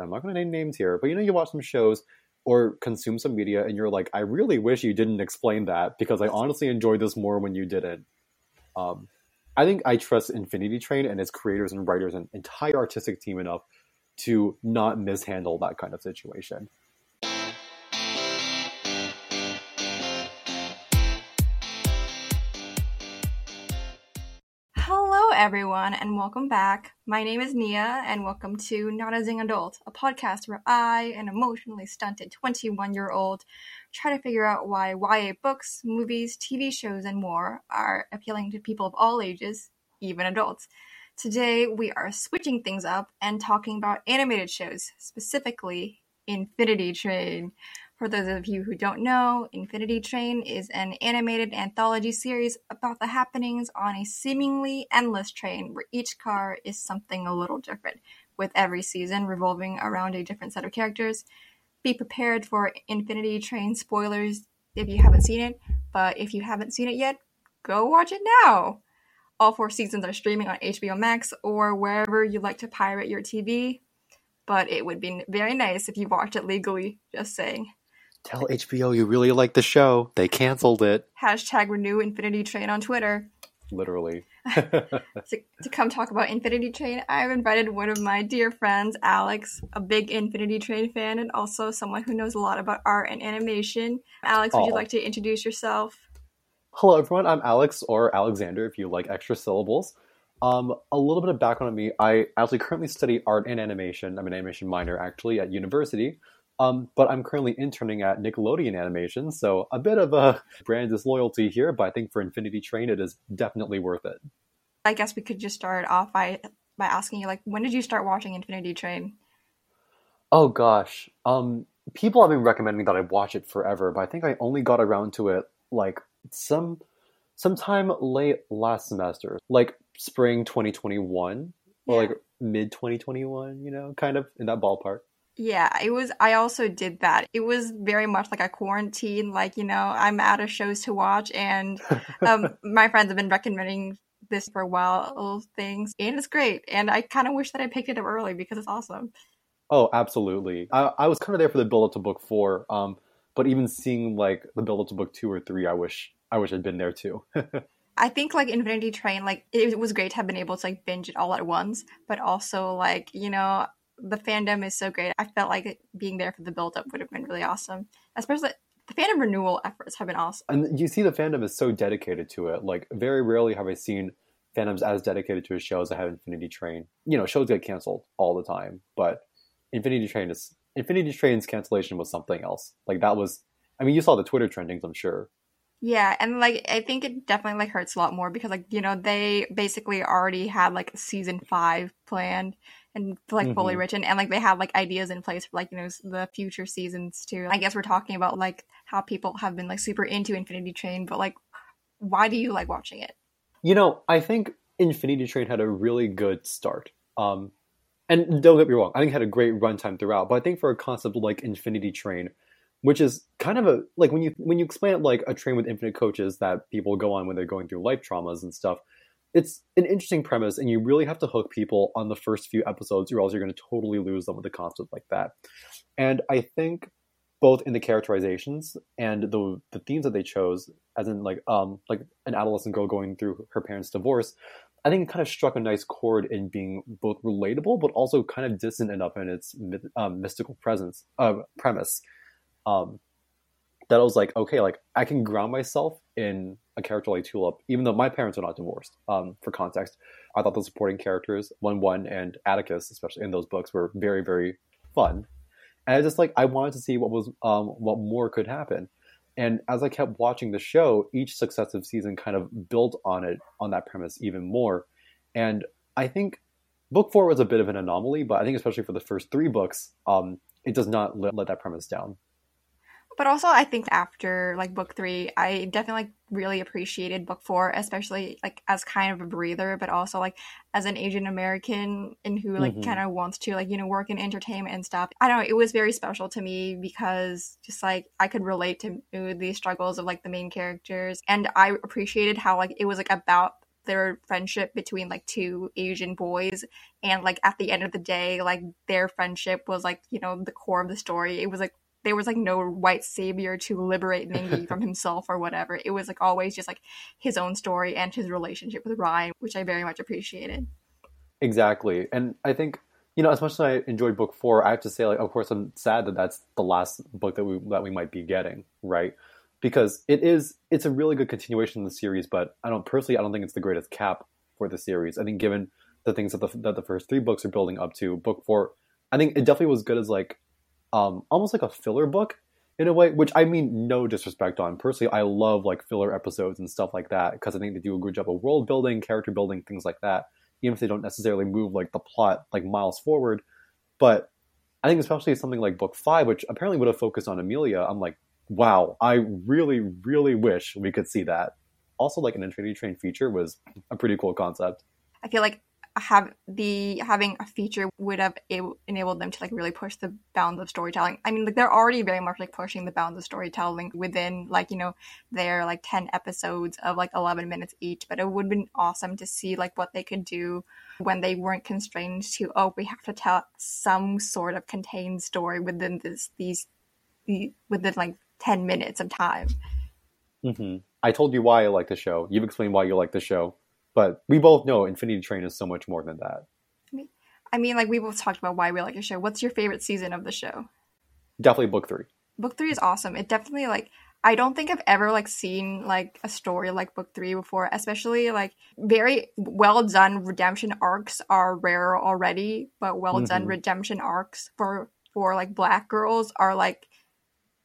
I'm not going to name names here, but you know, you watch some shows or consume some media and you're like, I really wish you didn't explain that because I honestly enjoyed this more when you didn't. Um, I think I trust Infinity Train and its creators and writers and entire artistic team enough to not mishandle that kind of situation. Everyone, and welcome back. My name is Nia, and welcome to Not a Zing Adult, a podcast where I, an emotionally stunted 21 year old, try to figure out why YA books, movies, TV shows, and more are appealing to people of all ages, even adults. Today, we are switching things up and talking about animated shows, specifically Infinity Train. For those of you who don't know, Infinity Train is an animated anthology series about the happenings on a seemingly endless train where each car is something a little different, with every season revolving around a different set of characters. Be prepared for Infinity Train spoilers if you haven't seen it, but if you haven't seen it yet, go watch it now! All four seasons are streaming on HBO Max or wherever you like to pirate your TV, but it would be very nice if you watched it legally, just saying. Tell HBO you really like the show. They canceled it. Hashtag renew Infinity Train on Twitter. Literally. to, to come talk about Infinity Train, I've invited one of my dear friends, Alex, a big Infinity Train fan and also someone who knows a lot about art and animation. Alex, would Aww. you like to introduce yourself? Hello, everyone. I'm Alex, or Alexander if you like extra syllables. Um, a little bit of background on me. I actually currently study art and animation. I'm an animation minor actually at university. Um, but I'm currently interning at Nickelodeon Animation, so a bit of a brand disloyalty here, but I think for Infinity Train, it is definitely worth it. I guess we could just start off by by asking you, like, when did you start watching Infinity Train? Oh gosh, um, people have been recommending that I watch it forever, but I think I only got around to it like some sometime late last semester, like spring 2021 or yeah. like mid 2021. You know, kind of in that ballpark. Yeah, it was. I also did that. It was very much like a quarantine. Like you know, I'm out of shows to watch, and um, my friends have been recommending this for a while. Things, and it's great. And I kind of wish that I picked it up early because it's awesome. Oh, absolutely. I, I was kind of there for the build up to book four. Um, but even seeing like the build up to book two or three, I wish I wish I'd been there too. I think like Infinity Train, like it was great to have been able to like binge it all at once, but also like you know the fandom is so great. I felt like being there for the build up would have been really awesome. Especially the fandom renewal efforts have been awesome. And you see the fandom is so dedicated to it. Like very rarely have I seen fandoms as dedicated to a show as I have Infinity Train. You know, shows get canceled all the time, but Infinity Train is Infinity Train's cancellation was something else. Like that was I mean, you saw the Twitter trendings, I'm sure. Yeah, and like I think it definitely like hurts a lot more because like, you know, they basically already had like season 5 planned and like mm-hmm. fully written and like they have like ideas in place for like you know the future seasons too i guess we're talking about like how people have been like super into infinity train but like why do you like watching it you know i think infinity train had a really good start um and don't get me wrong i think it had a great runtime throughout but i think for a concept like infinity train which is kind of a like when you when you explain it like a train with infinite coaches that people go on when they're going through life traumas and stuff it's an interesting premise, and you really have to hook people on the first few episodes, or else you're going to totally lose them with a concept like that. And I think both in the characterizations and the the themes that they chose, as in like um like an adolescent girl going through her parents' divorce, I think it kind of struck a nice chord in being both relatable but also kind of distant enough in its um, mystical presence uh, premise. Um, that I was like, okay, like I can ground myself in a character like Tulip, even though my parents are not divorced. Um, for context, I thought the supporting characters, One One and Atticus, especially in those books, were very, very fun. And I just like I wanted to see what was um, what more could happen. And as I kept watching the show, each successive season kind of built on it on that premise even more. And I think book four was a bit of an anomaly, but I think especially for the first three books, um, it does not let that premise down but also I think after like book three, I definitely like really appreciated book four, especially like as kind of a breather, but also like as an Asian American and who like mm-hmm. kind of wants to like you know work in entertainment and stuff. I don't know, it was very special to me because just like I could relate to the struggles of like the main characters, and I appreciated how like it was like about their friendship between like two Asian boys and like at the end of the day like their friendship was like you know the core of the story it was like there was like no white savior to liberate Mingi from himself or whatever. It was like always just like his own story and his relationship with Ryan which I very much appreciated. Exactly. And I think you know as much as I enjoyed book 4 I have to say like of course I'm sad that that's the last book that we that we might be getting right? Because it is it's a really good continuation of the series but I don't personally I don't think it's the greatest cap for the series. I think given the things that the that the first three books are building up to. Book four, I think it definitely was good as like um almost like a filler book in a way, which I mean no disrespect on. Personally, I love like filler episodes and stuff like that because I think they do a good job of world building, character building, things like that. Even if they don't necessarily move like the plot like miles forward, but I think especially something like book five, which apparently would have focused on Amelia, I'm like, wow, I really, really wish we could see that. Also, like an Infinity Train feature was a pretty cool concept. I feel like have the having a feature would have able, enabled them to like really push the bounds of storytelling. I mean, like they're already very much like pushing the bounds of storytelling within like you know their like ten episodes of like eleven minutes each. But it would have been awesome to see like what they could do when they weren't constrained to oh we have to tell some sort of contained story within this these the, within like ten minutes of time. Mm-hmm. I told you why I like the show. You've explained why you like the show. But we both know Infinity Train is so much more than that. I mean, like we both talked about why we like a show. What's your favorite season of the show? Definitely book three. Book three is awesome. It definitely like I don't think I've ever like seen like a story like book three before, especially like very well done redemption arcs are rare already, but well done mm-hmm. redemption arcs for for like black girls are like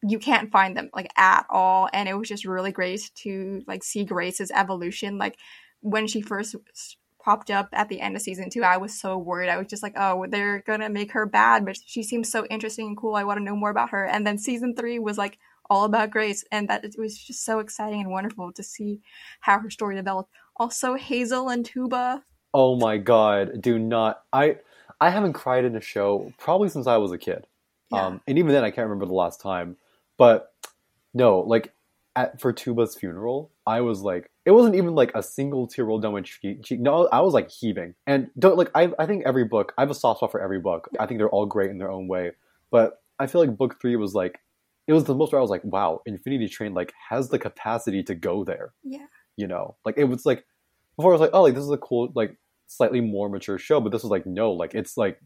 you can't find them like at all and it was just really great to like see grace's evolution like when she first popped up at the end of season two, I was so worried. I was just like, oh, they're gonna make her bad, but she seems so interesting and cool. I want to know more about her. And then season three was like all about Grace, and that it was just so exciting and wonderful to see how her story developed. Also, Hazel and Tuba. Oh my god, do not! I I haven't cried in a show probably since I was a kid, yeah. um, and even then I can't remember the last time. But no, like at for Tuba's funeral, I was like, it wasn't even like a single tear rolled down my cheek. No, I was like heaving. And don't like I I think every book I have a soft spot for every book. I think they're all great in their own way. But I feel like book three was like it was the most where I was like, wow, Infinity Train like has the capacity to go there. Yeah. You know, like it was like before I was like, oh, like this is a cool like slightly more mature show, but this was like no, like it's like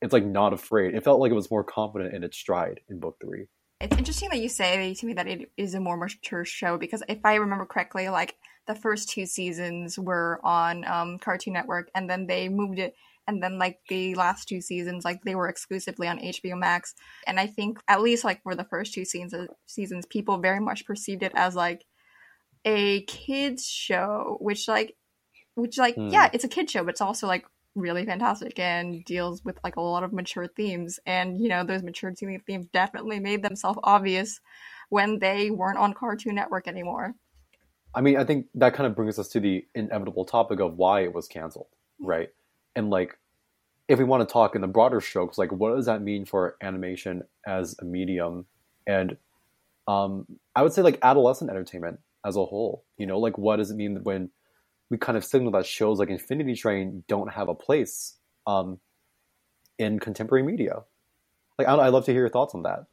it's like not afraid. It felt like it was more confident in its stride in book three. It's interesting that you say to me that it is a more mature show because if I remember correctly, like the first two seasons were on um, Cartoon Network, and then they moved it, and then like the last two seasons, like they were exclusively on HBO Max. And I think at least like for the first two seasons, seasons people very much perceived it as like a kids show, which like, which like mm. yeah, it's a kid show, but it's also like really fantastic and deals with like a lot of mature themes. And you know those mature themes definitely made themselves obvious when they weren't on cartoon network anymore. I mean i think that kind of brings us to the inevitable topic of why it was canceled right? And like if we want to talk in the broader strokes like what does that mean for animation as a medium? And um i would say like adolescent entertainment as a whole you know like what does it mean when we kind of signal that shows like Infinity Train don't have a place um, in contemporary media. Like, I I'd love to hear your thoughts on that.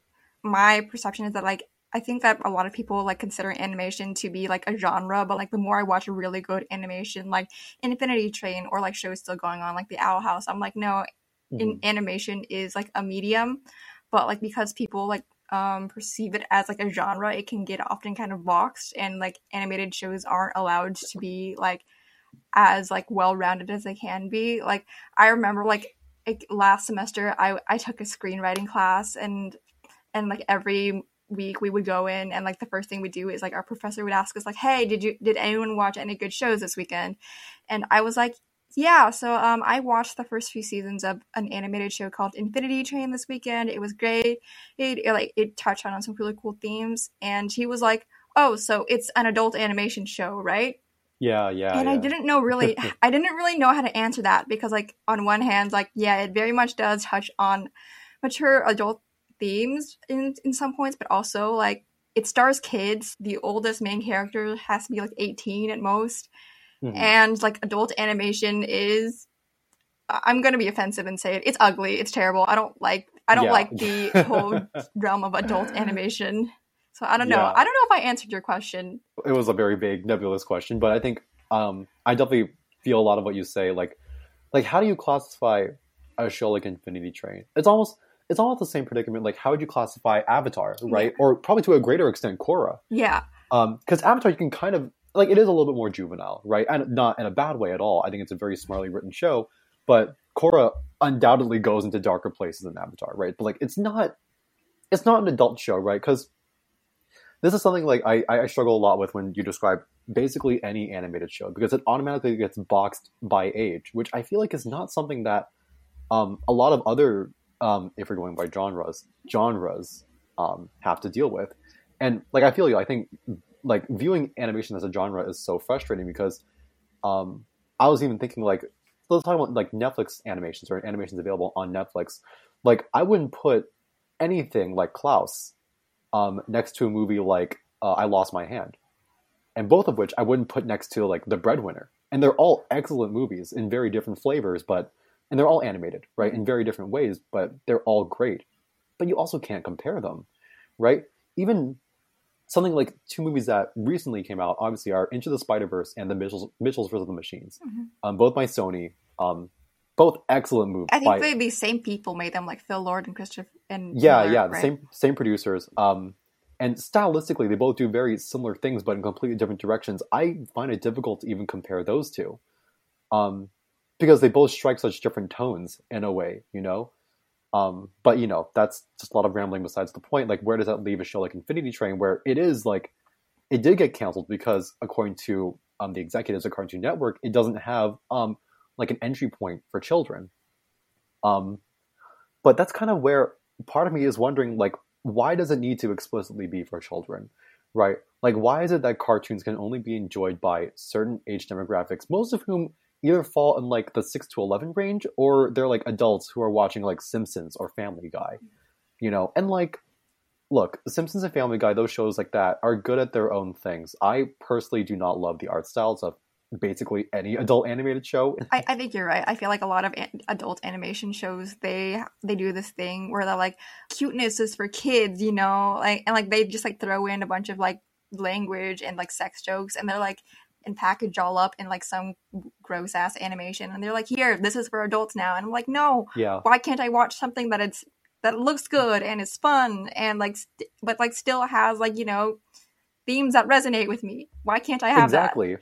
My perception is that like I think that a lot of people like consider animation to be like a genre, but like the more I watch a really good animation, like Infinity Train or like shows still going on, like The Owl House, I'm like, no, mm-hmm. in animation is like a medium, but like because people like um perceive it as like a genre it can get often kind of boxed and like animated shows aren't allowed to be like as like well rounded as they can be. Like i remember like, like last semester i i took a screenwriting class and and like every week we would go in and like the first thing we do is like our professor would ask us like hey did you did anyone watch any good shows this weekend? And i was like yeah, so um, I watched the first few seasons of an animated show called Infinity Train this weekend. It was great. It, it like it touched on some really cool themes, and he was like, "Oh, so it's an adult animation show, right?" Yeah, yeah. And yeah. I didn't know really, I didn't really know how to answer that because, like, on one hand, like, yeah, it very much does touch on mature adult themes in in some points, but also like it stars kids. The oldest main character has to be like eighteen at most Mhm. and like adult animation is I'm gonna be offensive and say it. It's ugly. It's terrible. I don't like. I don't Yeah. like the whole realm of adult animation. So I don't know. Yeah. I don't know if I answered your question. it was a very big nebulous question, but I think um, I definitely feel a lot of what you say. Like, like how do you classify a show like Infinity Train? It's almost it's almost the same predicament. Like, how would you classify Avatar, right? Or probably to a greater extent, Korra, Yeah. Um because Avatar you can kind of like it is a little bit more juvenile, right? And not in a bad way at all. I think it's a very smartly written show, but Korra undoubtedly goes into darker places than Avatar, right? But like, it's not it's not an adult show, right? Because this is something like I, I struggle a lot with when you describe basically any animated show because it automatically gets boxed by age, which I feel like is not something that um, a lot of other, um, if we're going by genres, genres um, have to deal with. And like I feel you, I think like viewing animation as a genre is so frustrating because um, I was even thinking like let's talk about like Netflix animations or animations available on Netflix. Like I wouldn't put anything like Klaus um, next to a movie like uh, I Lost My Hand, and both of which I wouldn't put next to like The Breadwinner. And they're all excellent movies in very different flavors, but and they're all animated, right, in very different ways, but they're all great. But you also can't compare them, right? Even something like two movies that recently came out, obviously, are Into the Spider Verse and The Mitchells, Mitchells vs. the Machines, Mhm. um, both by Sony. Um, both excellent movies. I think by, they, the same people made them, like Phil Lord and Christopher and yeah Miller, yeah the right? same same producers um and stylistically they both do very similar things but in completely different directions i find it difficult to even compare those two um because they both strike such different tones in a way you know um but you know that's just a lot of rambling besides the point. Like where does that leave a show like infinity train where it is like it did get canceled because according to um the executives at cartoon network it doesn't have um like an entry point for children. Um but that's kind of where part of me is wondering like why does it need to explicitly be for children right? Like why is it that cartoons can only be enjoyed by certain age demographics most of whom either fall in like the 6 to 11 range or they're like adults who are watching like simpsons or family guy you know? And like look simpsons and family guy those shows like that are good at their own things. I personally do not love the art styles of basically any adult animated show. I, I think you're right. I feel like a lot of an- adult animation shows they they do this thing where they're like cuteness is for kids, you know, like and like they just like throw in a bunch of like language and like sex jokes, and they're like and package all up in like some gross ass animation, and they're like, here, this is for adults now, and I'm like, no, yeah. Why can't I watch something that it's that looks good and is fun and like st- but like still has like you know themes that resonate with me? Why can't I have that? exactly.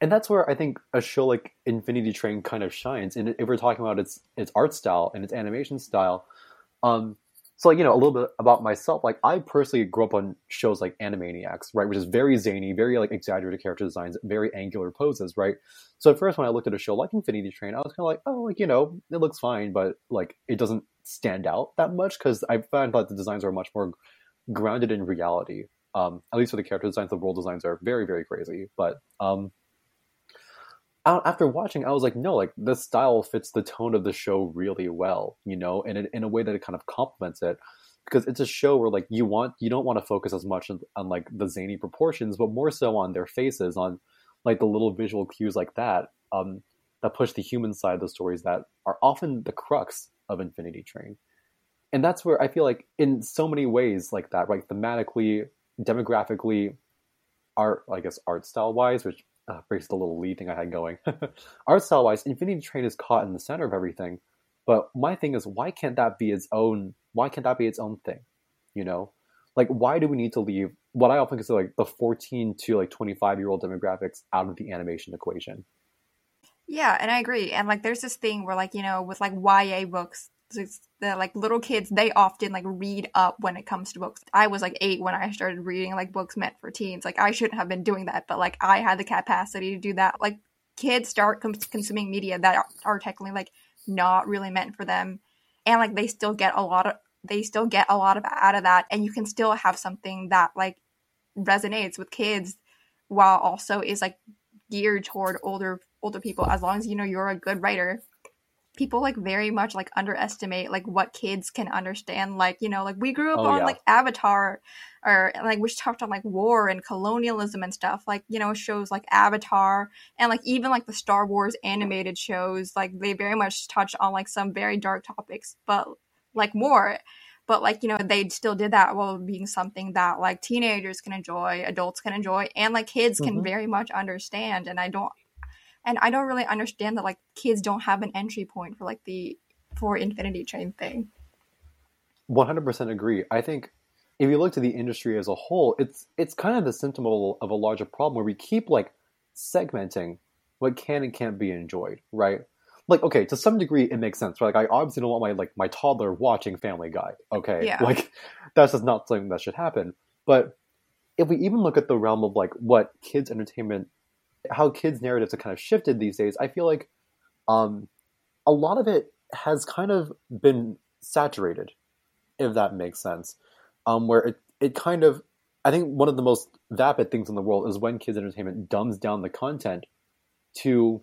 And that's where i think a show like infinity train kind of shines. And if we're talking about its its art style and its animation style um so you know a little bit about myself like i personally grew up on shows like animaniacs right which is very zany very like exaggerated character designs very angular poses right so at first when i looked at a show like infinity train i was kind of like oh like you know it looks fine but like it doesn't stand out that much because i found that the designs are much more grounded in reality um, at least for the character designs, the world designs are very, very crazy. But um, after watching, I was like, no, like the style fits the tone of the show really well, you know, and in, in a way that it kind of complements it because it's a show where like you want you don't want to focus as much on, on like the zany proportions, but more so on their faces, on like the little visual cues like that um, that push the human side of the stories that are often the crux of Infinity Train. And that's where I feel like in so many ways like that, right? Thematically, demographically, art, I guess art style wise, which uh, breaks the little lead thing I had going. art style wise, Infinity Train is caught in the center of everything. But my thing is, why can't that be its own? Why can't that be its own thing? You know, like why do we need to leave what I often consider like the 14 to like 25 year old demographics out of the animation equation? Yeah, and I agree. And like, there's this thing where, like, you know, with like YA books, the like little kids, they often like read up when it comes to books. I was like eight when I started reading like books meant for teens. Like, I shouldn't have been doing that, but like, I had the capacity to do that. Like, kids start com- consuming media that are, are technically like not really meant for them, and like they still get a lot of they still get a lot of out of that, and you can still have something that like resonates with kids while also is like geared toward older older people as long as you know you're a good writer people like very much like underestimate like what kids can understand like you know like we grew up Oh, on yeah. like avatar or like which talked on like war and colonialism and stuff like you know shows like avatar and like even like the star wars animated shows like they very much touch on like some very dark topics but like more but like you know they still did that while being something that like teenagers can enjoy adults can enjoy and like kids can Mhm. very much understand and i don't and i don't really understand that like kids don't have an entry point for like the for infinity train thing 100% agree. I think if you look to the industry as a whole, it's it's kind of the symptom of a, of a larger problem where we keep like segmenting what can and can't be enjoyed, right? Like, okay, to some degree, it makes sense. Right? Like, I obviously don't want my like my toddler watching Family Guy. Okay, Yeah. like that's just not something that should happen. But if we even look at the realm of like what kids entertainment, how kids narratives have kind of shifted these days, I feel like um, a lot of it has kind of been saturated, if that makes sense. Um, where it, it kind of, I think one of the most vapid things in the world is when kids entertainment dumbs down the content to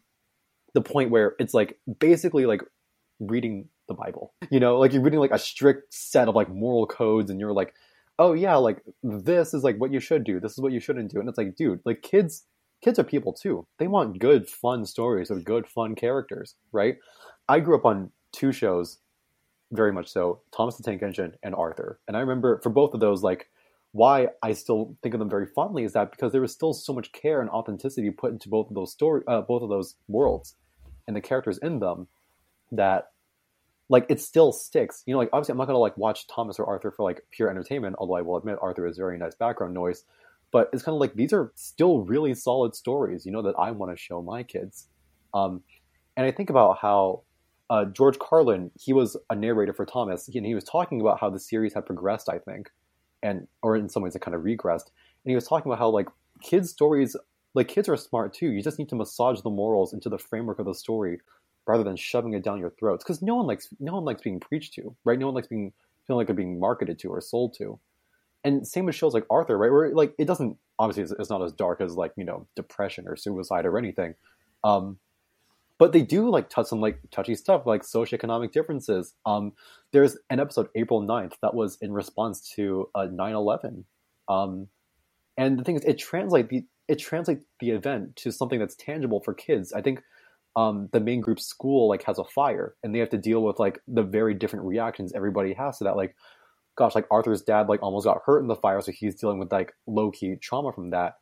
the point where it's like basically like reading the Bible. You know, like you're reading like a strict set of like moral codes, and you're like, oh yeah, like this is like what you should do. This is what you shouldn't do. And it's like, dude, like kids, kids are people too. They want good, fun stories with good, fun characters, right? I grew up on two shows, very much so, Thomas the Tank Engine and Arthur. And I remember for both of those, like why I still think of them very fondly is that because there was still so much care and authenticity put into both of those story, uh, both of those worlds, and the characters in them, that like it still sticks. You know, like obviously I'm not gonna like watch Thomas or Arthur for like pure entertainment, although I will admit Arthur is very nice background noise. But it's kind of like these are still really solid stories, you know, that I want to show my kids. Um, and I think about how uh, George Carlin, he was a narrator for Thomas, and he was talking about how the series had progressed, I think, and or in some ways it kind of regressed. And he was talking about how like kids' stories, like kids are smart too. You just need to massage the morals into the framework of the story rather than shoving it down your throats. Because no one likes no one likes being preached to, right? No one likes being feeling like they're being marketed to or sold to. And same with shows like Arthur, right? Where like it doesn't obviously it's, it's not as dark as like you know depression or suicide or anything. Um, but they do like touch on like touchy stuff like socioeconomic differences. Um, there's an episode April 9th that was in response to uh, 9/11. Um, and the thing is, it translates the it translates the event to something that's tangible for kids. I think um, the main group school like has a fire, and they have to deal with like the very different reactions everybody has to that. Like, gosh, like Arthur's dad like almost got hurt in the fire, so he's dealing with like low key trauma from that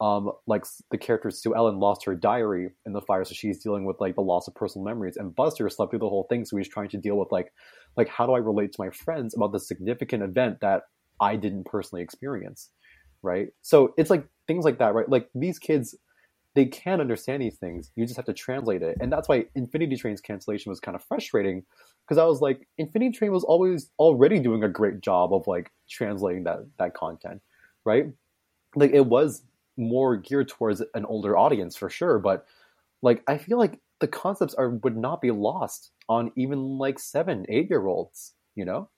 um, like the character Sue Ellen lost her diary in the fire, so she's dealing with like the loss of personal memories. And Buster slept through the whole thing, so he's trying to deal with like, like how do I relate to my friends about the significant event that I didn't personally experience, right? So it's like things like that, right? Like these kids, they can understand these things. You just have to translate it, and that's why Infinity Train's cancellation was kind of frustrating because I was like, Infinity Train was always already doing a great job of like translating that that content, right? Like it was more geared towards an older audience for sure but like i feel like the concepts are would not be lost on even like seven eight year olds you know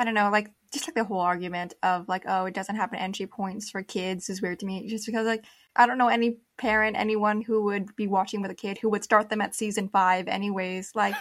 I don't know, like just like the whole argument of like, oh, it doesn't have an entry points for kids is weird to me. Just because like I don't know any parent, anyone who would be watching with a kid who would start them at season five anyways. Like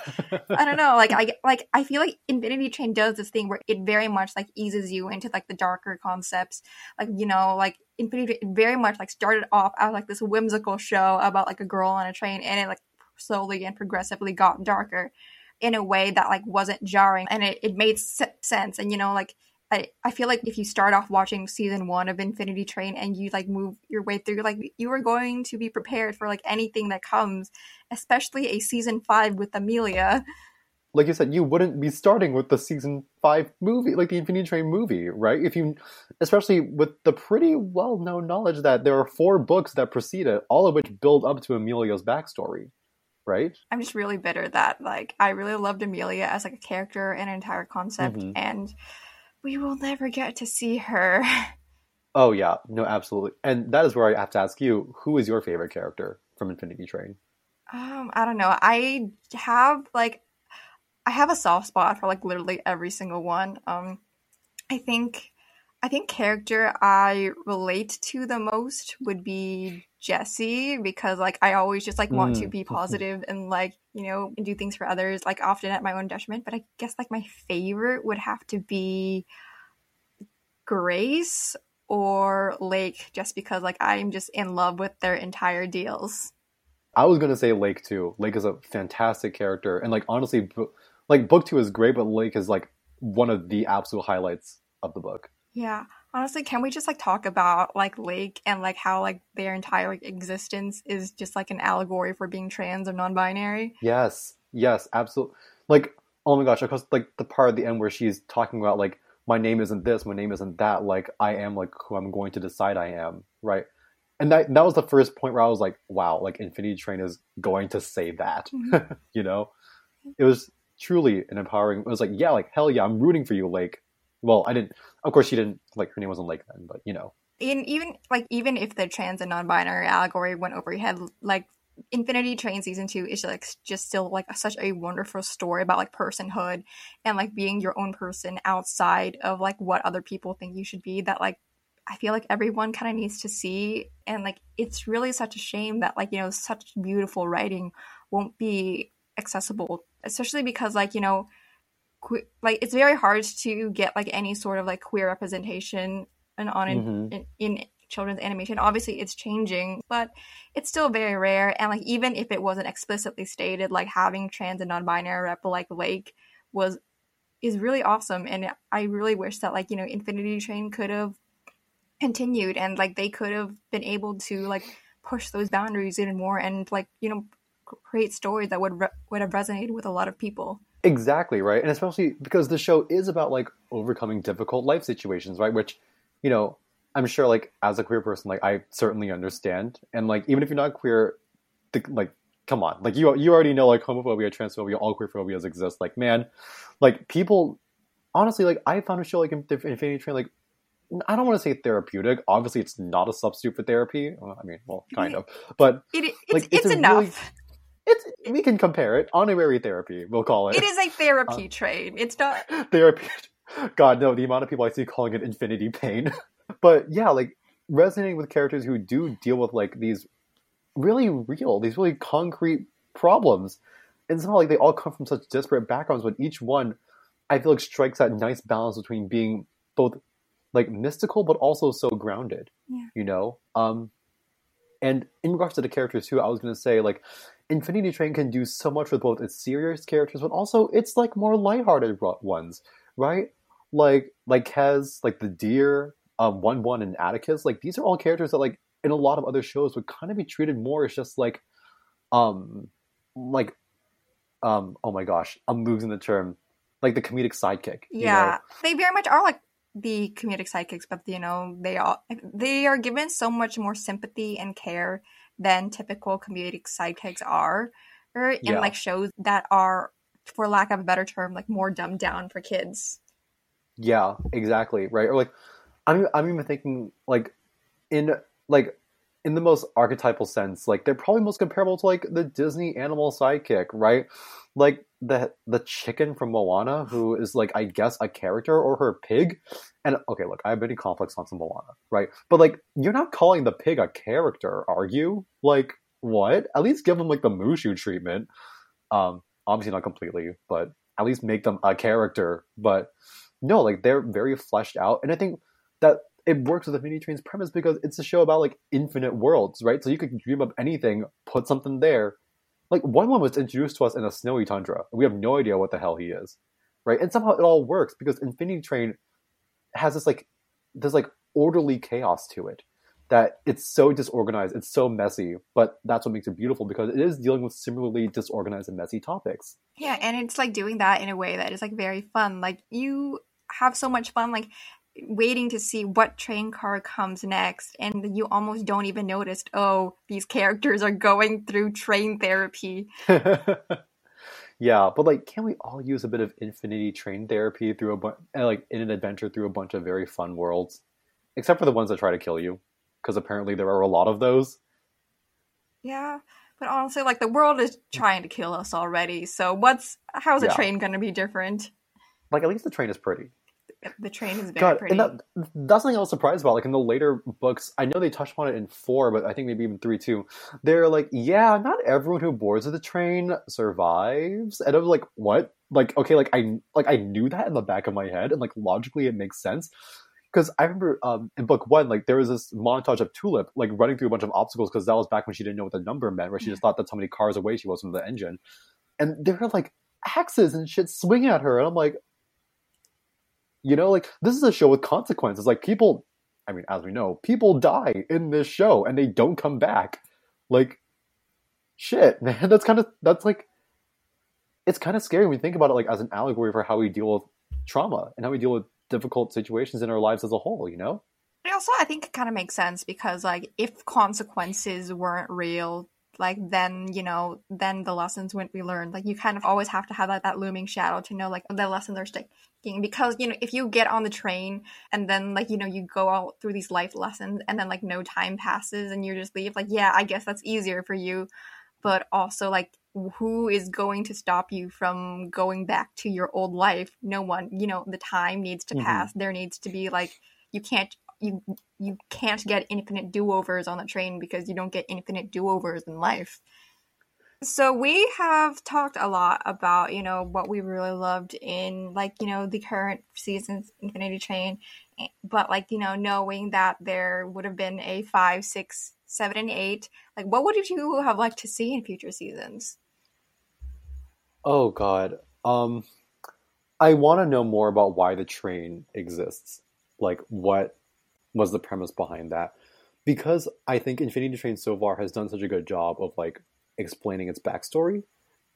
I don't know, like I like I feel like Infinity Train does this thing where it very much like eases you into like the darker concepts. Like, you know, like Infinity Train very much like started off as like this whimsical show about like a girl on a train and it like slowly and progressively got darker in a way that like wasn't jarring and it, it made s- sense and you know like I, I feel like if you start off watching season one of infinity train and you like move your way through like you are going to be prepared for like anything that comes especially a season five with amelia. Like you said you wouldn't be starting with the season five movie like the infinity train movie right? If you especially with the pretty well-known knowledge that there are four books that precede it all of which build up to amelia's backstory right i'm just really bitter that like i really loved amelia as like a character and an entire concept Mhm. and we will never get to see her oh yeah no absolutely and that is where i have to ask you who is your favorite character from infinity train Um, I don't know. I have like I have a soft spot for like literally every single one. Um I think I think character I relate to the most would be Jesse because like I always just like want to Mm. be positive and like you know and do things for others like often at my own detriment. But I guess like my favorite would have to be Grace or Lake just because like I'm just in love with their entire deals. I was gonna say Lake too. Lake is a fantastic character, and like honestly, bo- like book two is great, but Lake is like one of the absolute highlights of the book. Yeah. Honestly, can we just like talk about like Lake and like how like their entire like, existence is just like an allegory for being trans or non-binary? Yes, yes, absolutely. Like, oh my gosh, because like the part at the end where she's talking about like my name isn't this, my name isn't that. Like I am like who I'm going to decide I am, right? And that that was the first point where I was like, wow, like Infinity Train is going to say that, Mhm. you know? It was truly an empowering. It was like, yeah, like hell yeah, I'm rooting for you, Lake. Well, I didn't. Of course, she didn't. Like her name wasn't Lake then, but you know. And even like even if the trans and non-binary allegory went over your head, like Infinity Train season two is like just still like such a wonderful story about like personhood and like being your own person outside of like what other people think you should be. That like I feel like everyone kind of needs to see, and like it's really such a shame that like you know such beautiful writing won't be accessible, especially because like you know. Que- like it's very hard to get like any sort of like queer representation and on in, Mhm. in, in children's animation. Obviously, it's changing, but it's still very rare. And like even if it wasn't explicitly stated, like having trans and non-binary rep like Lake was is really awesome. And I really wish that like you know Infinity Train could have continued and like they could have been able to like push those boundaries even more and like you know create stories that would re- would have resonated with a lot of people. Exactly right, and especially because the show is about like overcoming difficult life situations, right? Which, you know, I'm sure like as a queer person, like I certainly understand, and like even if you're not queer, the, like come on, like you you already know like homophobia, transphobia, all queer phobias exist. Like man, like people, honestly, like I found a show like Infinity Train like. I don't want to say therapeutic. Obviously, it's not a substitute for therapy. Well, I mean, well, kind of, but It, it's Like, it's, it's enough. really- it's we can compare it. Honorary therapy, we'll call it. It is a therapy Uh, train. It's not. therapy. God, no, the amount of people I see calling it infinity pain. but yeah, like resonating with characters who do deal with like these really real, these really concrete problems. And it's not like they all come from such disparate backgrounds, but each one I feel like strikes that nice balance between being both like mystical but also so grounded. Yeah. You know? Um and in regards to the characters too, I was gonna say like Infinity Train can do so much with both its serious characters, but also its like more lighthearted ones, right? Like like Kez, like the Deer, um, One One, and Atticus. Like these are all characters that like in a lot of other shows would kind of be treated more as just like, um, like, um, oh my gosh, I'm losing the term, like the comedic sidekick. you know? Yeah, they very much are like the comedic sidekicks, but you know they all they are given so much more sympathy and care than typical comedic sidekicks are, or in Yeah. like shows that are, for lack of a better term, like more dumbed down for kids. Yeah, exactly. Right. Or like I'm I'm even thinking like in like in the most archetypal sense, like they're probably most comparable to like the Disney animal sidekick, right? Like the the chicken from Moana, who is like I guess a character or her pig. And okay, look, I have many complex on some Moana, right? But like you're not calling the pig a character, are you? Like what? At least give them like the Mushu treatment. Um, obviously not completely, but at least make them a character. But no, like they're very fleshed out, and I think that it works with mini train's premise because it's a show about like infinite worlds, right? So you could dream up anything, put something there. Like one one was introduced to us in a snowy tundra. We have no idea what the hell he is, right? And somehow it all works because Infinity Train has this like this like orderly chaos to it that it's so disorganized, it's so messy, but that's what makes it beautiful because it is dealing with similarly disorganized and messy topics. Yeah, and it's like doing that in a way that is like very fun. Like you have so much fun, like waiting to see what train car comes next, and you almost don't even notice. Oh, these characters are going through train therapy. yeah, but like, can we all use a bit of infinity train therapy through a bunch, like in an adventure through a bunch of very fun worlds, except for the ones that try to kill you, because apparently there are a lot of those. Yeah, but honestly, like the world is trying to kill us already. So what's how's a Yeah. train going to be different? Like, at least the train is pretty. The train is very God, pretty. and that that's something I was surprised about. Like in the later books, I know they touched on it in four, but I think maybe even three too. They're like, yeah, not everyone who boards with the train survives, and I was like, what? Like, okay, like I like I knew that in the back of my head, and like logically it makes sense. Because I remember um, in book one, like there was this montage of Tulip like running through a bunch of obstacles because that was back when she didn't know what the number meant, where she just thought that's how many cars away she was from the engine, and there were like axes and shit swinging at her, and I'm like, you know, like this is a show with consequences. Like people, I mean, as we know, people die in this show and they don't come back. Like, shit, man. That's kind of that's like, it's kind of scary when you think about it, like as an allegory for how we deal with trauma and how we deal with difficult situations in our lives as a whole. You know? Also, I think it kind of makes sense because, like, if consequences weren't real, like then you know, then the lessons wouldn't be learned. Like, you kind of always have to have like that looming shadow to know like the lessons are sticking. Because you know, if you get on the train and then like you know you go out through these life lessons and then like no time passes and you just leave, like yeah, I guess that's easier for you. But also, like, who is going to stop you from going back to your old life? No one. You know, the time needs to Mhm. pass. There needs to be like you can't you you can't get infinite do-overs on the train because you don't get infinite do-overs in life. So we have talked a lot about, you know, what we really loved in like, you know, the current season's Infinity Train, eh, but like, you know, knowing that there would have been a five, six, seven, and eight, like what would you have liked to see in future seasons? Oh God. Um, I want to know more about why the train exists. Like, what was the premise behind that? Because I think Infinity Train so far has done such a good job of like explaining its backstory,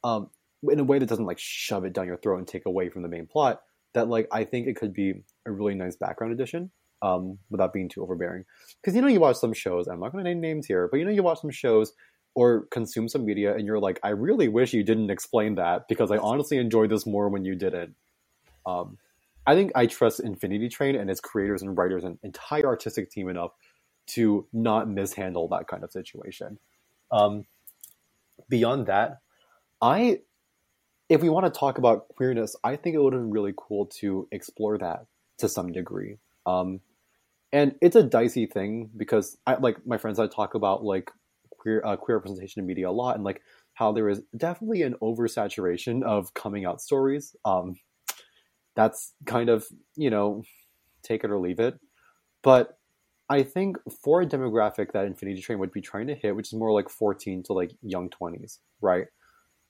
um, in a way that doesn't like shove it down your throat and take away from the main plot. That like I think it could be a really nice background addition, um, without being too overbearing. Because you know you watch some shows. I'm not going to name names here, but you know you watch some shows or consume some media and you're like, I really wish you didn't explain that because I honestly enjoyed this more when you didn't. Um, I think I trust Infinity Train and its creators and writers and entire artistic team enough to not mishandle that kind of situation. Um, beyond that, I, if we want to talk about queerness, I think it would have been really cool to explore that to some degree. Um, and it's a dicey thing because I like my friends. I talk about like queer uh, queer representation in media a lot, and like how there is definitely an oversaturation of coming out stories. Um, that's kind of you know take it or leave it, but I think for a demographic that Infinity Train would be trying to hit, which is more like fourteen to like young twenties, right?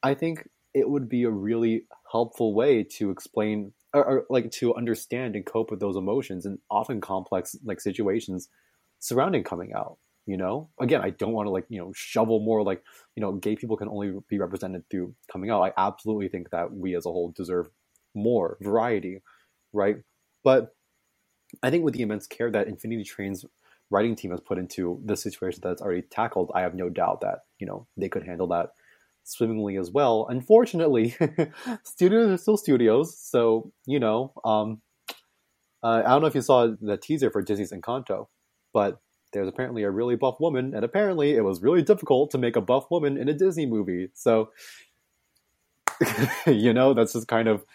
I think it would be a really helpful way to explain or, or like to understand and cope with those emotions and often complex like situations surrounding coming out you know? Again i don't want to like you know shovel more like you know gay people can only be represented through coming out. I absolutely think that we as a whole deserve more variety right but i think with the immense care that infinity train's writing team has put into the situation that's already tackled i have no doubt that you know they could handle that swimmingly as well unfortunately studios are still studios so you know um uh, i don't know if you saw the teaser for disney's encanto but there's apparently a really buff woman, and apparently it was really difficult to make a buff woman in a Disney movie. So, you know, that's just kind of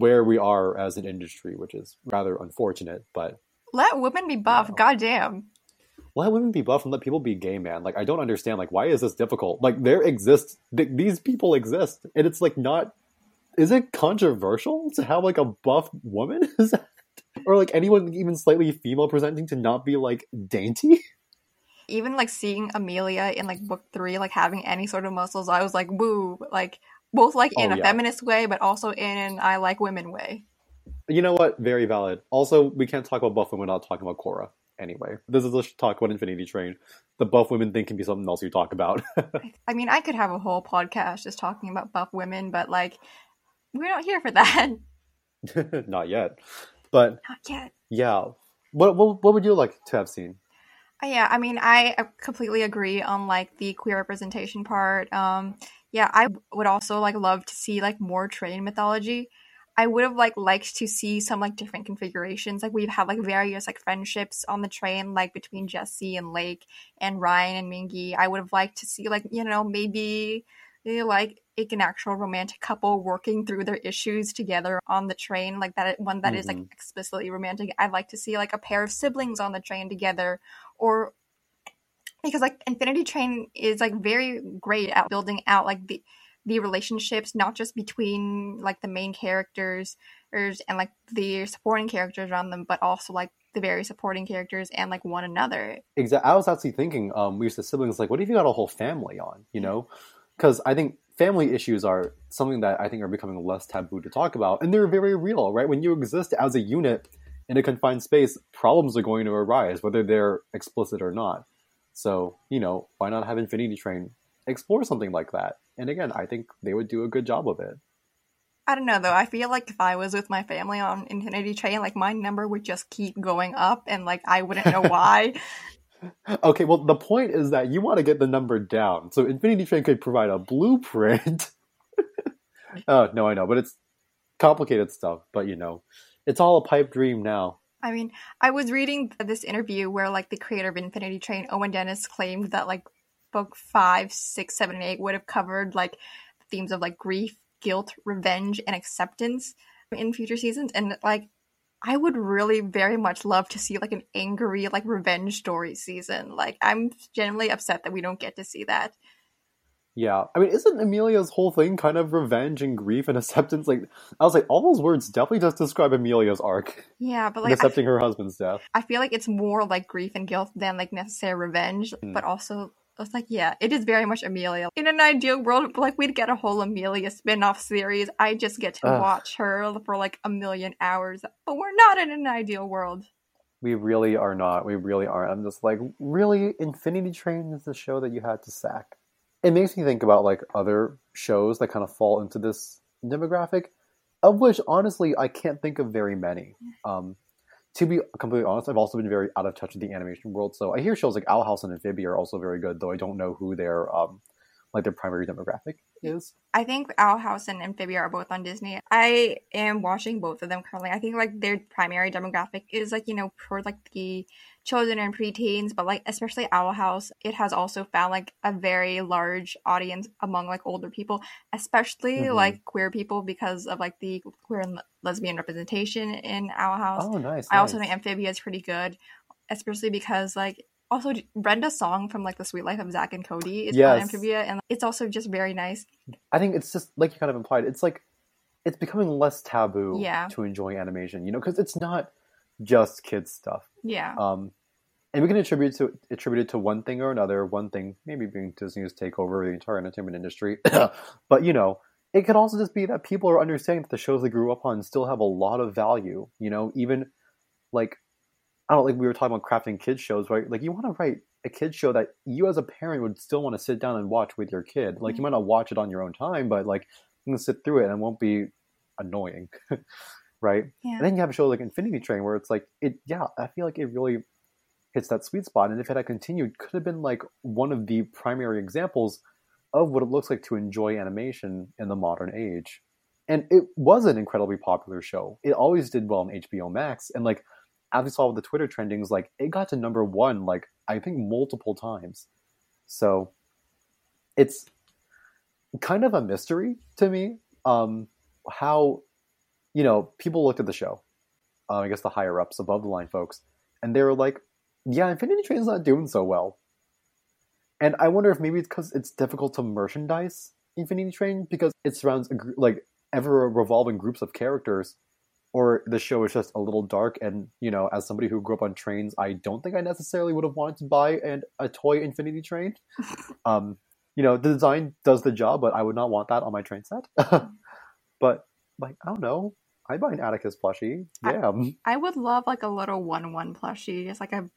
where we are as an industry, which is rather unfortunate. But Let women be buff, No. goddamn. let women be buff and let people be gay, man. Like, I don't understand. Like, why is this difficult? Like, there exists, th- these people exist, and it's like not. Is it controversial to have like a buff woman? Is that, or like anyone even slightly female presenting to not be like dainty? Even like seeing Amelia in like book three, like having any sort of muscles, I was like, woo, like both like in Oh, a yeah. feminist way, but also in an I like women way. You know what? Very valid. Also, we can't talk about buff women without talking about Korra. Anyway, this is a talk about Infinity Train. The buff women thing can be something else you talk about. I mean, I could have a whole podcast just talking about buff women, but like, we're not here for that. Not yet, but Not yet. yeah. What, what what would you like to have seen? Uh, Yeah, I mean, I completely agree on like the queer representation part. Um, yeah, I would also like love to see like more train mythology. I would have like liked to see some like different configurations. Like we've had like various like friendships on the train, like between Jesse and Lake and Ryan and Mingi. I would have liked to see like you know maybe really like like an actual romantic couple working through their issues together on the train, like that one that is like Mhm. explicitly romantic. I'd like to see like a pair of siblings on the train together, or because like Infinity Train is like very great at building out like the the relationships not just between like the main characters and like the supporting characters around them, but also like the very supporting characters and like one another. Exactly. I was actually thinking, um, we used to siblings like, what if you got a whole family on? You know, because I think family issues are something that I think are becoming less taboo to talk about, and they're very real, right? When you exist as a unit in a confined space, problems are going to arise, whether they're explicit or not. So, you know, why not have Infinity Train explore something like that? And again, I think they would do a good job of it. I don't know though. I feel like if I was with my family on Infinity Train, like my number would just keep going up, and like I wouldn't know why. Okay, well, the point is that you want to get the number down. So Infinity Train could provide a blueprint. oh, no, I know, but it's complicated stuff. But, you know, it's all a pipe dream now. I mean, I was reading this interview where like the creator of Infinity Train, Owen Dennis, claimed that like book five, six, seven, and eight would have covered like themes of like grief, guilt, revenge, and acceptance in future seasons. And like I would really very much love to see like an angry, like revenge story season. Like I'm genuinely upset that we don't get to see that. Yeah. I mean, isn't Amelia's whole thing kind of revenge and grief and acceptance? Like, I was like, all those words definitely just describe Amelia's arc, Yeah, but like accepting her husband's death. I feel like it's more like grief and guilt than like necessary revenge, Hmm. but also it's like yeah, it is very much Amelia. In an ideal world, like we'd get a whole Amelia spin-off series. I just get to Ugh. watch her for like a million hours. But we're not in an ideal world. We really are not. We really aren't. I'm just like, really? Infinity Train is the show that you had to sack. It makes me think about like other shows that kind of fall into this demographic, of which honestly I can't think of very many. Um, to be completely honest, I've also been very out of touch with the animation world. So I hear shows like Owl House and Amphibia are also very good, though I don't know who their um, like their primary demographic is. I think Owl House and Amphibia are both on Disney. I am watching both of them currently. I think like their primary demographic is like, you know, for like the children and preteens, but like especially Owl House, it has also found like a very large audience among like older people, especially Mhm. like queer people because of like the queer and lesbian representation in Owl House. Oh, nice. I also think Amphibia is pretty good, especially because like also Brenda Song from like the Suite Life of Zack and Cody is on Amphibia, and it's also just very nice. I think it's just like you kind of implied. It's like it's becoming less taboo Yeah. to enjoy animation, you know, because it's not just kids stuff. Yeah. Um, and we can attribute to attribute it to one thing or another. One thing maybe being Disney's takeover of the entire entertainment industry, but you know, it could also just be that people are understanding that the shows they grew up on still have a lot of value. You know, even like I don't like we were talking about crafting kids shows, right? Like you want to write a kids show that you as a parent would still want to sit down and watch with your kid. Like you mm-hmm. might not watch it on your own time, but like you can sit through it and it won't be annoying, right? Yeah. And then you have a show like Infinity Train where it's like it. Yeah, I feel like it really hits that sweet spot. And if it had continued, could have been like one of the primary examples of what it looks like to enjoy animation in the modern age. And it was an incredibly popular show. It always did well on HBO Max, and like as we saw with the Twitter trendings, like it got to number one, like I think multiple times. So it's kind of a mystery to me um, how you know people looked at the show. Uh, I guess the higher ups, above the line folks, and they were like, "Yeah, Infinity Train's not doing so well." And I wonder if maybe it's because it's difficult to merchandise Infinity Train because it surrounds a gr- like ever revolving groups of characters, or the show is just a little dark. And you know, as somebody who grew up on trains, I don't think I necessarily would have wanted to buy an, a toy Infinity Train. um, you know, the design does the job, but I would not want that on my train set. but like, I don't know. I'd buy an Atticus plushie. I- Yeah. I would love like a little One-One plushie, just like a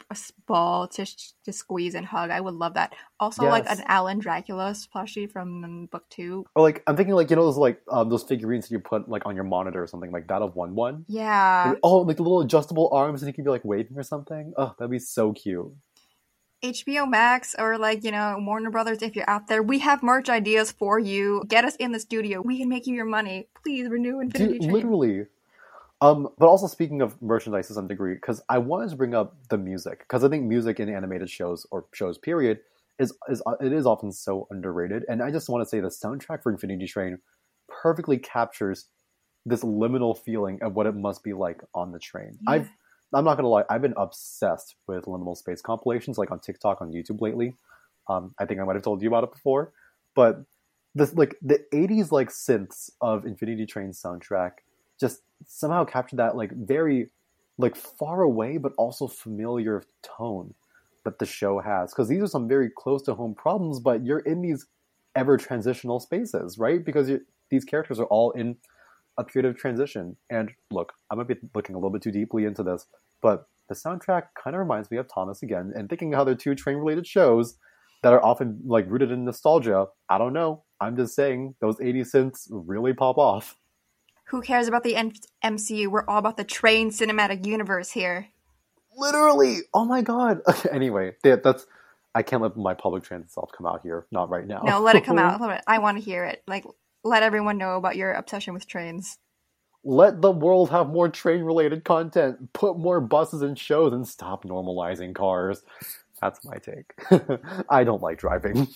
ball to sh- to squeeze and hug. I would love that. Also, like an Alan Dracula plushie from um, book two. Or like I'm thinking like you know those like um, those figurines that you put like on your monitor or something like that of one one. Yeah, oh, like the little adjustable arms and you can be like waving or something. Oh, that'd be so cute. HBO Max or like you know Warner Brothers. If you're out there, we have merch ideas for you. Get us in the studio. We can make you your money. Please renew Infinity Dude, Train. literally. Um, but also speaking of merchandise to some degree, because I wanted to bring up the music, because I think music in animated shows or shows period is is it is often so underrated. And I just want to say the soundtrack for Infinity Train perfectly captures this liminal feeling of what it must be like on the train. Yeah. I've I'm not gonna lie, I've been obsessed with liminal space compilations like on TikTok on YouTube lately. Um, I think I might have told you about it before, but this like the 80s like synths of Infinity Train soundtrack just somehow captured that like very like far away but also familiar tone that the show has because these are some very close to home problems but you're in these ever transitional spaces right because these characters are all in a period of transition and look i might be looking a little bit too deeply into this but the soundtrack kind of reminds me of thomas again and thinking how they're two train related shows that are often like rooted in nostalgia i don't know i'm just saying those 80 synths really pop off Who cares about the M- MCU? We're all about the train cinematic universe here. literally oh my god okay, anyway that, that's i can't let my public transit self come out here not right now No, let it come out. I want to hear it. Like, let everyone know about your obsession with trains. let the world have more train related content put more buses in shows and stop normalizing cars that's my take i don't like driving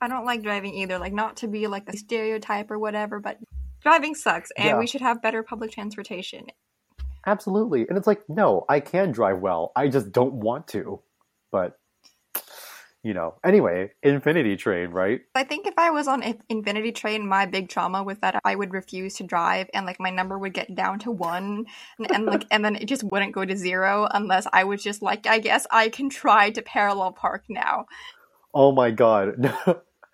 I don't like driving either. Like, not to be like the stereotype or whatever, but driving sucks, and Yeah. we should have better public transportation. absolutely and it's like no i can drive well i just don't want to but you know anyway infinity train right I think if I was on Infinity Train, my big trauma was that I would refuse to drive, and like my number would get down to one, and, and like and then it just wouldn't go to zero unless I was just like, I guess I can try to parallel park now. Oh my god.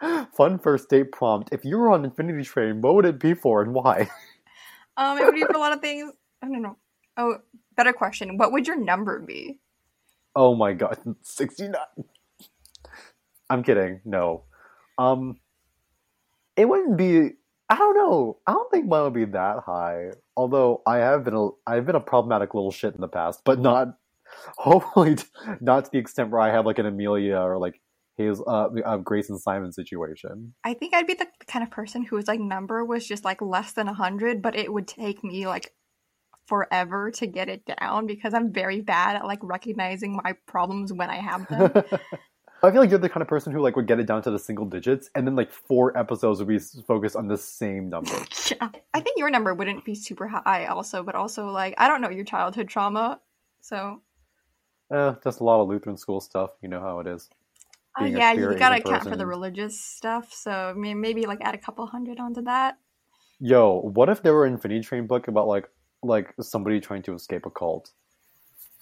Fun first date prompt. If you were on Infinity Train, what would it be for and why? Um, it would be for a lot of things. I don't know. Oh, better question. What would your number be? Oh my god. 69. I'm kidding. No. Um it wouldn't be I don't know. I don't think mine would be that high. Although I have been a I've been a problematic little shit in the past, but not hopefully not to the extent where I have like an Amelia or like his uh, uh Grace and Simon situation. I think I'd be the kind of person whose like number was just like less than a hundred, but it would take me like forever to get it down because I'm very bad at like recognizing my problems when I have them. I feel like you're the kind of person who like would get it down to the single digits, and then like four episodes would be focused on the same number. yeah. I think your number wouldn't be super high also, but also like I don't know your childhood trauma. So Eh, just a lot of Lutheran school stuff. You know how it is. uh, yeah, you gotta account for the religious stuff. So maybe like add a couple hundred onto that. Yo, what if there were an Infinity Train book about like like somebody trying to escape a cult?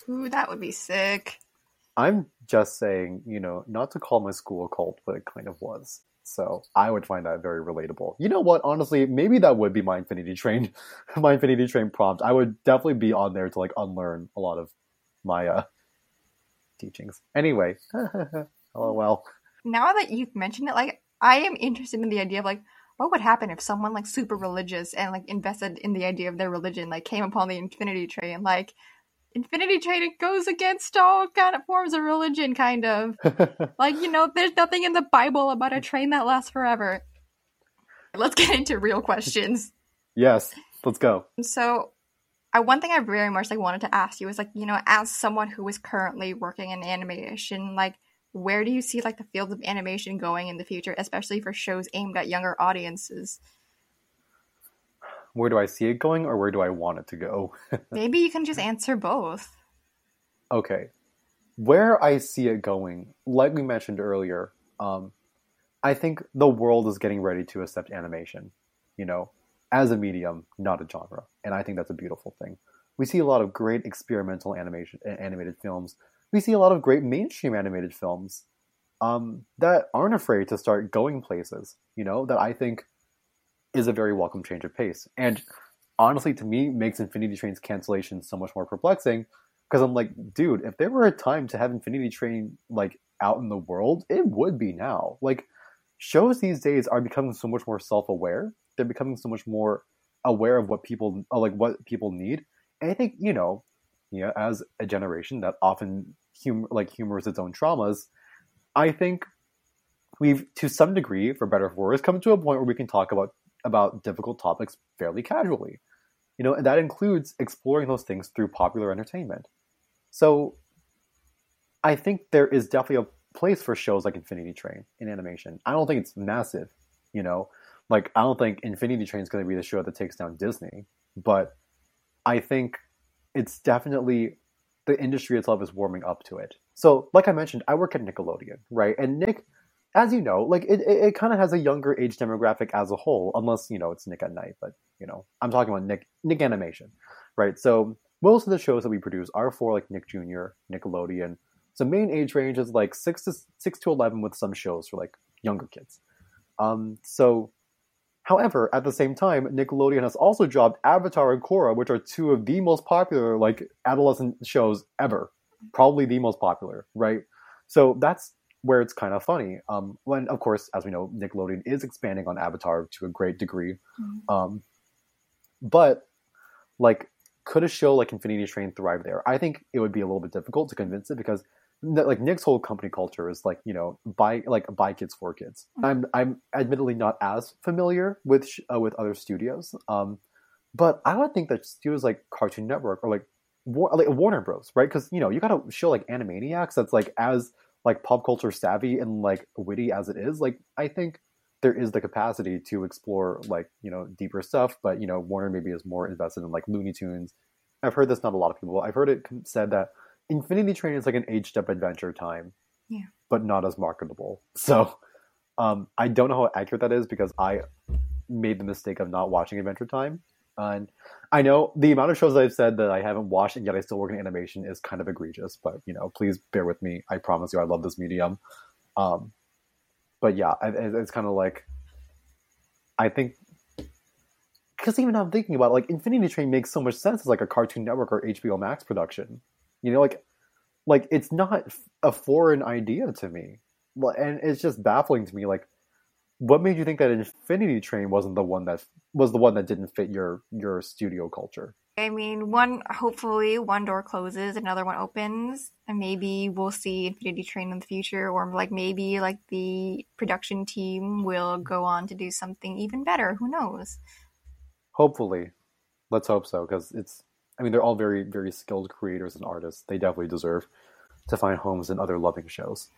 Ooh, that would be sick. I'm just saying, you know, not to call my school a cult, but it kind of was. So I would find that very relatable. You know what? Honestly, maybe that would be my Infinity Train, my Infinity Train prompt. I would definitely be on there to like unlearn a lot of my uh teachings. Anyway, lol. now that you've mentioned it, like I am interested in the idea of like what would happen if someone like super religious and like invested in the idea of their religion like came upon the Infinity Train, like Infinity Train it goes against all kind of forms of religion, kind of like you know, there's nothing in the Bible about a train that lasts forever. Let's get into real questions. yes, let's go. So, I one thing I very much like wanted to ask you is like, you know, as someone who is currently working in animation, like where do you see like the field of animation going in the future, especially for shows aimed at younger audiences? Where do I see it going, or where do I want it to go? Maybe you can just answer both. Okay. Where I see it going, like we mentioned earlier, um, I think the world is getting ready to accept animation, you know, as a medium, not a genre. And I think that's a beautiful thing. We see a lot of great experimental animation animated films. We see a lot of great mainstream animated films um, that aren't afraid to start going places, you know, that I think is a very welcome change of pace. And honestly, to me, makes Infinity Train's cancellation so much more perplexing because I'm like, dude, if there were a time to have Infinity Train like out in the world, it would be now. Like shows these days are becoming so much more self-aware. They're becoming so much more aware of what people uh, like what people need. And I think you know, know, as a generation that often humor like humors its own traumas, I think we've to some degree, for better or for worse, come to a point where we can talk about about difficult topics fairly casually. You know, and that includes exploring those things through popular entertainment. So I think there is definitely a place for shows like Infinity Train in animation. I don't think it's massive, you know. Like I don't think Infinity Train is going to be the show that takes down Disney, but I think it's definitely the industry itself is warming up to it. So, like I mentioned, I work at Nickelodeon, right? And Nick, as you know, like it, it, it kind of has a younger age demographic as a whole, unless you know it's Nick at Night. But you know, I'm talking about Nick Nick Animation, right? So most of the shows that we produce are for like Nick Jr., Nickelodeon. So main age range is like six to six to eleven, with some shows for like younger kids. Um, so However, at the same time, Nickelodeon has also dropped Avatar and Korra, which are two of the most popular like adolescent shows ever, probably the most popular, right? So that's where it's kind of funny. Um, when of course, as we know, Nickelodeon is expanding on Avatar to a great degree, mm-hmm. um, but like, could a show like Infinity Train thrive there? I think it would be a little bit difficult to convince it because like Nick's whole company culture is like you know by like by kids for kids. Mm-hmm. I'm I'm admittedly not as familiar with uh, with other studios, um, but I would think that studios like Cartoon Network or like War- like Warner Bros. Right? Because you know you got to show like Animaniacs that's like as like pop culture savvy and like witty as it is. Like I think there is the capacity to explore like you know deeper stuff, but you know Warner maybe is more invested in like Looney Tunes. I've heard this not a lot of people. I've heard it said that Infinity Train is like an aged up adventure time, yeah, but not as marketable. So um, I don't know how accurate that is because I made the mistake of not watching Adventure Time, and I know the amount of shows I've said that I haven't watched and yet I still work in animation is kind of egregious. But you know, please bear with me. I promise you, I love this medium. Um, but yeah, it's kind of like I think because even I'm thinking about it, like Infinity Train makes so much sense as like a Cartoon Network or HBO Max production. You know, like like it's not a foreign idea to me, and it's just baffling to me. Like, what made you think that Infinity Train wasn't the one that was the one that didn't fit your your studio culture? I mean, one hopefully one door closes, another one opens, and maybe we'll see Infinity Train in the future, or like maybe like the production team will go on to do something even better. Who knows? Hopefully, let's hope so because it's I mean, they're all very, very skilled creators and artists. They definitely deserve to find homes in other loving shows.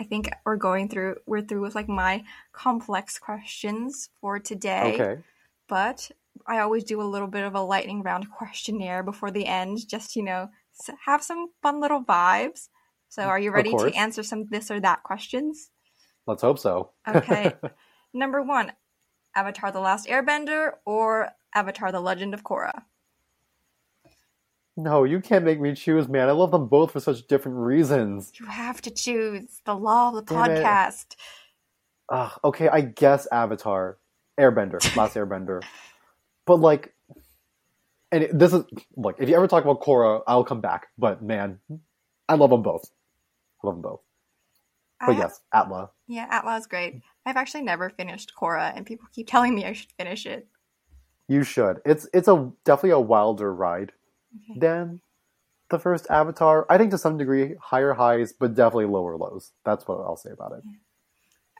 I think we're going through, we're through with like my complex questions for today. Okay. But I always do a little bit of a lightning round questionnaire before the end, just, you know, have some fun little vibes. So are you ready to answer some this or that questions? Let's hope so. okay. Number one, Avatar The Last Airbender or Avatar The Legend of Korra? No, you can't make me choose, man. I love them both for such different reasons. You have to choose the law of the Damn podcast. Uh, okay, I guess Avatar, Airbender, Last Airbender, but like, and it, this is look. If you ever talk about Korra, I'll come back. But man, I love them both. I love them both. But yes, ATLA. Yeah, ATLA is great. I've actually never finished Korra, and people keep telling me I should finish it. You should. It's it's a definitely a wilder ride okay. than the first Avatar. I think to some degree higher highs, but definitely lower lows. That's what I'll say about it.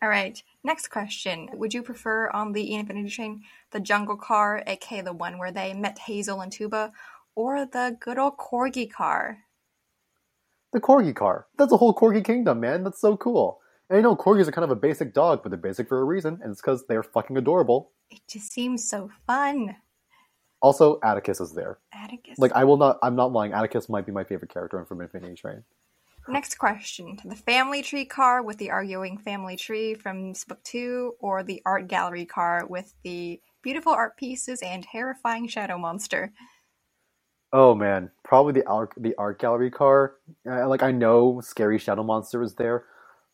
All right. Next question. Would you prefer on the Infinity Train the jungle car, aka the one where they met Hazel and Tuba, or the good old corgi car? The corgi car. That's a whole corgi kingdom, man. That's so cool. And I know corgis are kind of a basic dog, but they're basic for a reason, and it's because they're fucking adorable. It just seems so fun. Also, Atticus is there. Atticus. Like I will not. I'm not lying. Atticus might be my favorite character in from Infinity Train. Next question: the family tree car with the arguing family tree from book two, or the art gallery car with the beautiful art pieces and terrifying shadow monster. Oh man, probably the art the art gallery car. Uh, like I know scary shadow monster is there,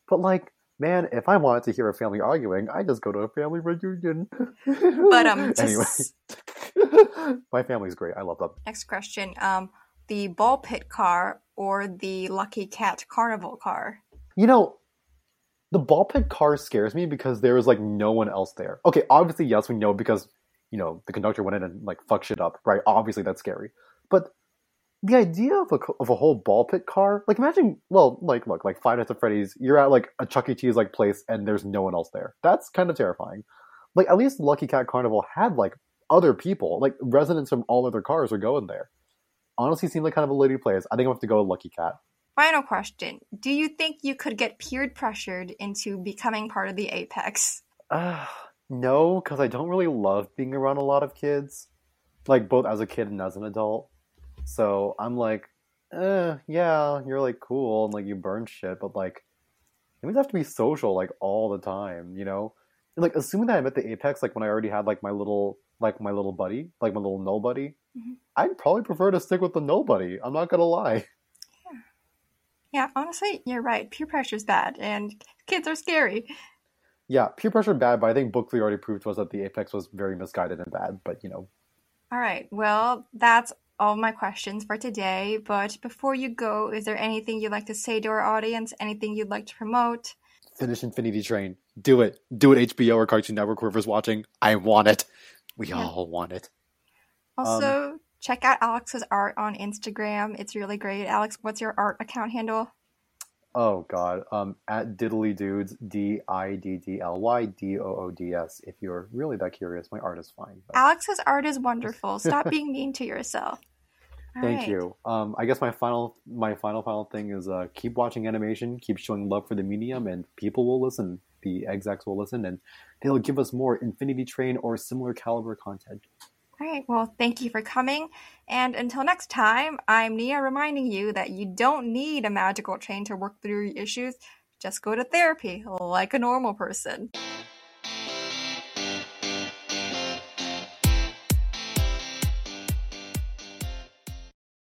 but like man, if I wanted to hear a family arguing, I just go to a family reunion. but um, anyway, my family's great. I love them. Next question: um, the ball pit car or the Lucky Cat Carnival car? You know, the ball pit car scares me because there is like no one else there. Okay, obviously, yes, we know because you know the conductor went in and like fucked shit up, right? Obviously, that's scary. But the idea of a, of a whole ball pit car, like imagine, well, like look, like Five Nights at Freddy's, you're at like a Chuck E. Cheese like place and there's no one else there. That's kind of terrifying. Like at least Lucky Cat Carnival had like other people, like residents from all other cars are going there. Honestly, seemed like kind of a lady place. I think I'm have to go with Lucky Cat. Final question Do you think you could get peer pressured into becoming part of the Apex? Uh, no, because I don't really love being around a lot of kids, like both as a kid and as an adult. So I'm like, eh, yeah, you're like cool and like you burn shit, but like, it means I have to be social like all the time, you know? And like, assuming that I'm at the Apex, like when I already had like my little, like my little buddy, like my little nobody, Mhm. I'd probably prefer to stick with the nobody. I'm not gonna lie. Yeah, yeah, honestly, you're right. Peer pressure's bad, and kids are scary. Yeah, peer pressure bad, but I think Book Three already proved to us that the Apex was very misguided and bad. But you know, All right, well, that's all my questions for today. But before you go, is there anything you'd like to say to our audience? Anything you'd like to promote? finish Infinity Train. Do it. Do it, HBO or Cartoon Network, whoever's watching. I want it. We Yeah. all want it. Also, check out Alex's art on Instagram. It's really great. Alex, what's your art account handle? Oh God. Um, at Diddly Doods, D I D D L Y D O O D S. If you're really that curious, my art is fine. but- Alex's art is wonderful. Stop being mean to yourself. All Thank right. you. Um, I guess my final, my final, final thing is uh, keep watching animation, keep showing love for the medium, and people will listen. The execs will listen, and they'll give us more Infinity Train or similar caliber content. All right. Well, thank you for coming. And until next time, I'm Nia reminding you that you don't need a magical train to work through your issues. Just go to therapy like a normal person.